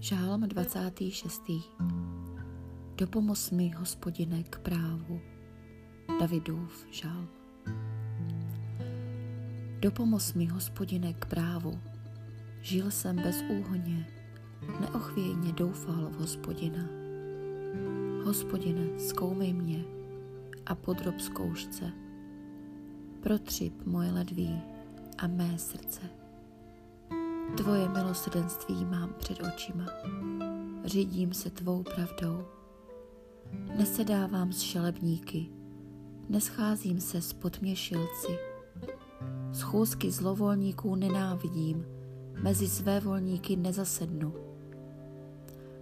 Žálm 26. Dopomoz mi, hospodine, k právu. Davidův žálm. Dopomoz mi, hospodine, k právu. Žil jsem bez úhoně, neochvějně doufal v hospodina. Hospodine, zkoumej mě a podrob zkoušce. Protřip moje ledví a mé srdce. Tvoje milosrdenství mám před očima. Řídím se tvou pravdou. Nesedávám s šelebníky, nescházím se s podměšilci. Schůzky zlovolníků nenávidím, mezi své volníky nezasednu.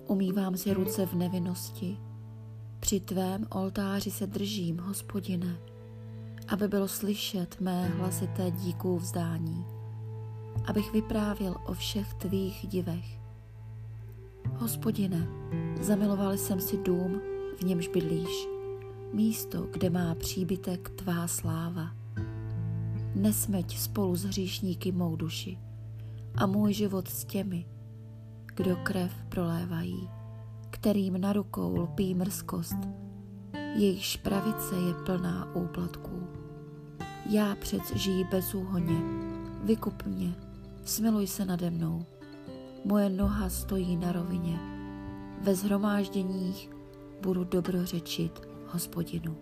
Umývám si ruce v nevinnosti, při tvém oltáři se držím, hospodine, aby bylo slyšet mé hlasité díků vzdání abych vyprávěl o všech tvých divech. Hospodine, zamiloval jsem si dům, v němž bydlíš, místo, kde má příbytek tvá sláva. Nesmeť spolu s hříšníky mou duši a můj život s těmi, kdo krev prolévají, kterým na rukou lpí mrzkost, jejich pravice je plná úplatků. Já přec žijí bezúhoně, vykup mě, smiluj se nade mnou. Moje noha stojí na rovině. Ve zhromážděních budu dobrořečit hospodinu.